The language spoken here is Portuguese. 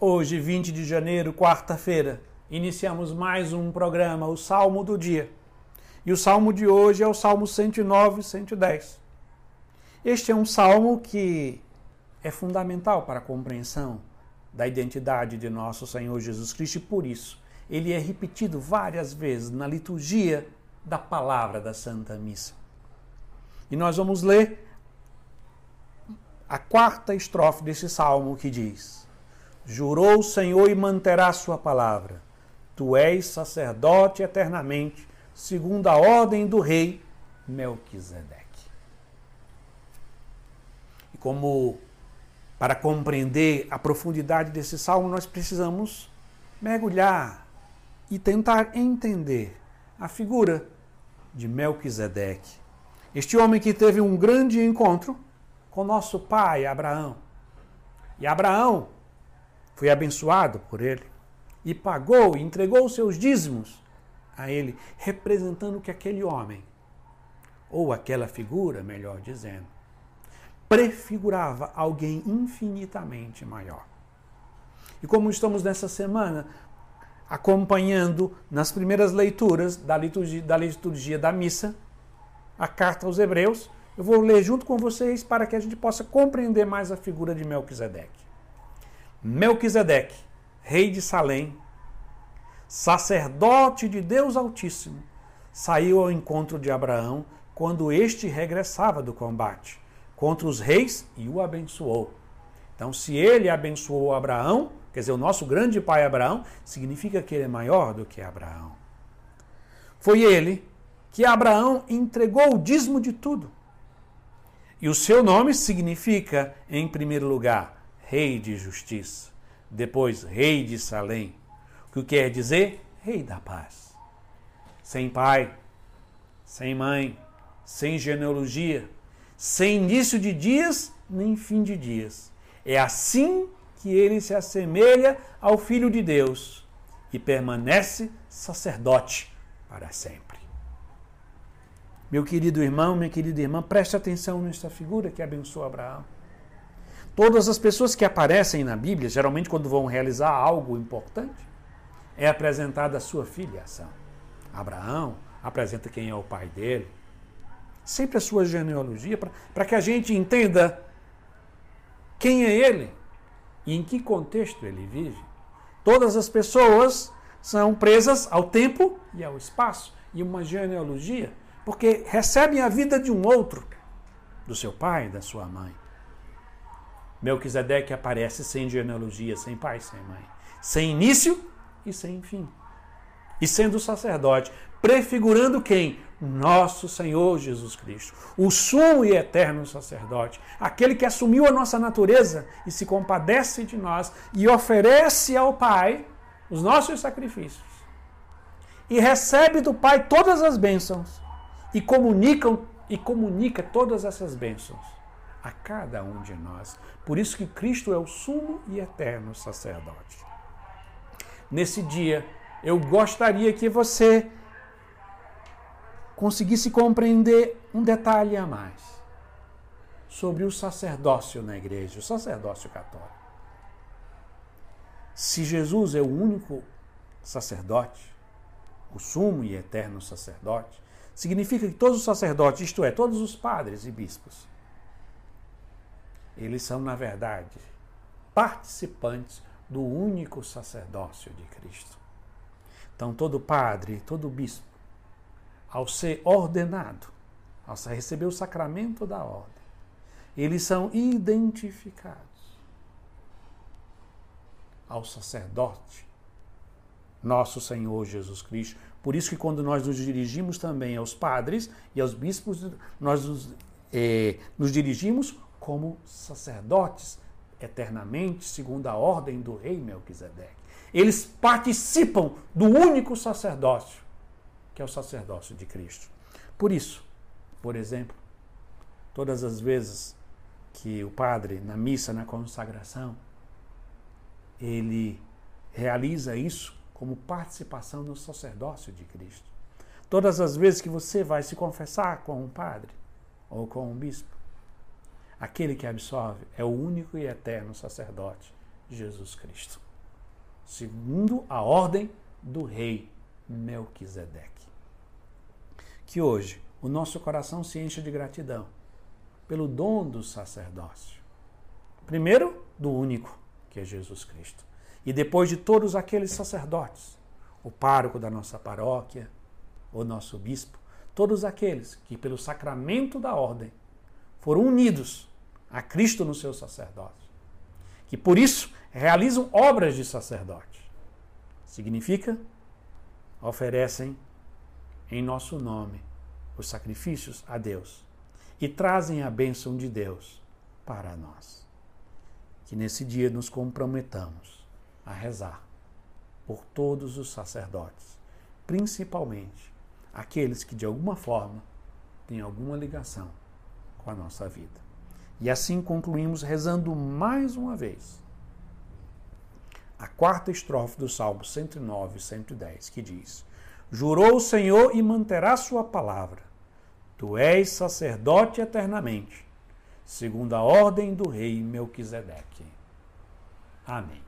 Hoje, 20 de janeiro, quarta-feira, iniciamos mais um programa, o Salmo do Dia. E o salmo de hoje é o Salmo 109 e 110. Este é um salmo que é fundamental para a compreensão da identidade de nosso Senhor Jesus Cristo e por isso ele é repetido várias vezes na liturgia da palavra da Santa Missa. E nós vamos ler a quarta estrofe desse salmo que diz: Jurou o Senhor e manterá sua palavra. Tu és sacerdote eternamente, segundo a ordem do rei Melquisedeque. E como para compreender a profundidade desse salmo, nós precisamos mergulhar e tentar entender a figura de Melquisedeque. Este homem que teve um grande encontro com nosso pai Abraão. E Abraão foi abençoado por ele e pagou, entregou os seus dízimos a ele, representando que aquele homem, ou aquela figura, melhor dizendo, prefigurava alguém infinitamente maior. E como estamos nessa semana acompanhando nas primeiras leituras da liturgia da, liturgia da missa, a carta aos Hebreus, eu vou ler junto com vocês para que a gente possa compreender mais a figura de Melquisedeque. Melquisedeque, rei de Salém, sacerdote de Deus Altíssimo, saiu ao encontro de Abraão quando este regressava do combate contra os reis e o abençoou. Então, se ele abençoou Abraão, quer dizer, o nosso grande pai Abraão, significa que ele é maior do que Abraão. Foi ele que Abraão entregou o dízimo de tudo. E o seu nome significa, em primeiro lugar, Rei de Justiça, depois Rei de Salém, que quer dizer Rei da Paz. Sem pai, sem mãe, sem genealogia, sem início de dias nem fim de dias. É assim que ele se assemelha ao Filho de Deus e permanece sacerdote para sempre. Meu querido irmão, minha querida irmã, preste atenção nesta figura que abençoa Abraão. Todas as pessoas que aparecem na Bíblia, geralmente quando vão realizar algo importante, é apresentada a sua filiação. Abraão apresenta quem é o pai dele, sempre a sua genealogia, para que a gente entenda quem é ele e em que contexto ele vive. Todas as pessoas são presas ao tempo e ao espaço e uma genealogia, porque recebem a vida de um outro, do seu pai, da sua mãe. Melquisedeque aparece sem genealogia, sem pai, sem mãe, sem início e sem fim. E sendo sacerdote, prefigurando quem? Nosso Senhor Jesus Cristo, o sumo e eterno sacerdote, aquele que assumiu a nossa natureza e se compadece de nós e oferece ao Pai os nossos sacrifícios. E recebe do Pai todas as bênçãos e e comunica todas essas bênçãos a cada um de nós. Por isso que Cristo é o sumo e eterno sacerdote. Nesse dia, eu gostaria que você conseguisse compreender um detalhe a mais sobre o sacerdócio na igreja, o sacerdócio católico. Se Jesus é o único sacerdote, o sumo e eterno sacerdote, significa que todos os sacerdotes, isto é, todos os padres e bispos, eles são, na verdade, participantes do único sacerdócio de Cristo. Então, todo padre, todo bispo, ao ser ordenado, ao receber o sacramento da ordem, eles são identificados ao sacerdote, nosso Senhor Jesus Cristo. Por isso que quando nós nos dirigimos também aos padres e aos bispos, nós nos, eh, nos dirigimos como sacerdotes eternamente, segundo a ordem do rei Melquisedeque. Eles participam do único sacerdócio, que é o sacerdócio de Cristo. Por isso, por exemplo, todas as vezes que o padre, na missa, na consagração, ele realiza isso como participação no sacerdócio de Cristo. Todas as vezes que você vai se confessar com um padre ou com um bispo, Aquele que absolve é o único e eterno sacerdote Jesus Cristo, segundo a ordem do rei Melquisedeque. Que hoje o nosso coração se encha de gratidão pelo dom do sacerdócio. Primeiro, do único, que é Jesus Cristo. E depois de todos aqueles sacerdotes, o pároco da nossa paróquia, o nosso bispo, todos aqueles que, pelo sacramento da ordem, foram unidos a Cristo no seu sacerdócio, que por isso realizam obras de sacerdote. Significa, oferecem em nosso nome os sacrifícios a Deus e trazem a bênção de Deus para nós. Que nesse dia nos comprometamos a rezar por todos os sacerdotes, principalmente aqueles que de alguma forma têm alguma ligação com a nossa vida. E assim concluímos rezando mais uma vez a quarta estrofe do Salmo 109 e 110, que diz: Jurou o Senhor e manterá sua palavra. Tu és sacerdote eternamente, segundo a ordem do rei Melquisedeque. Amém.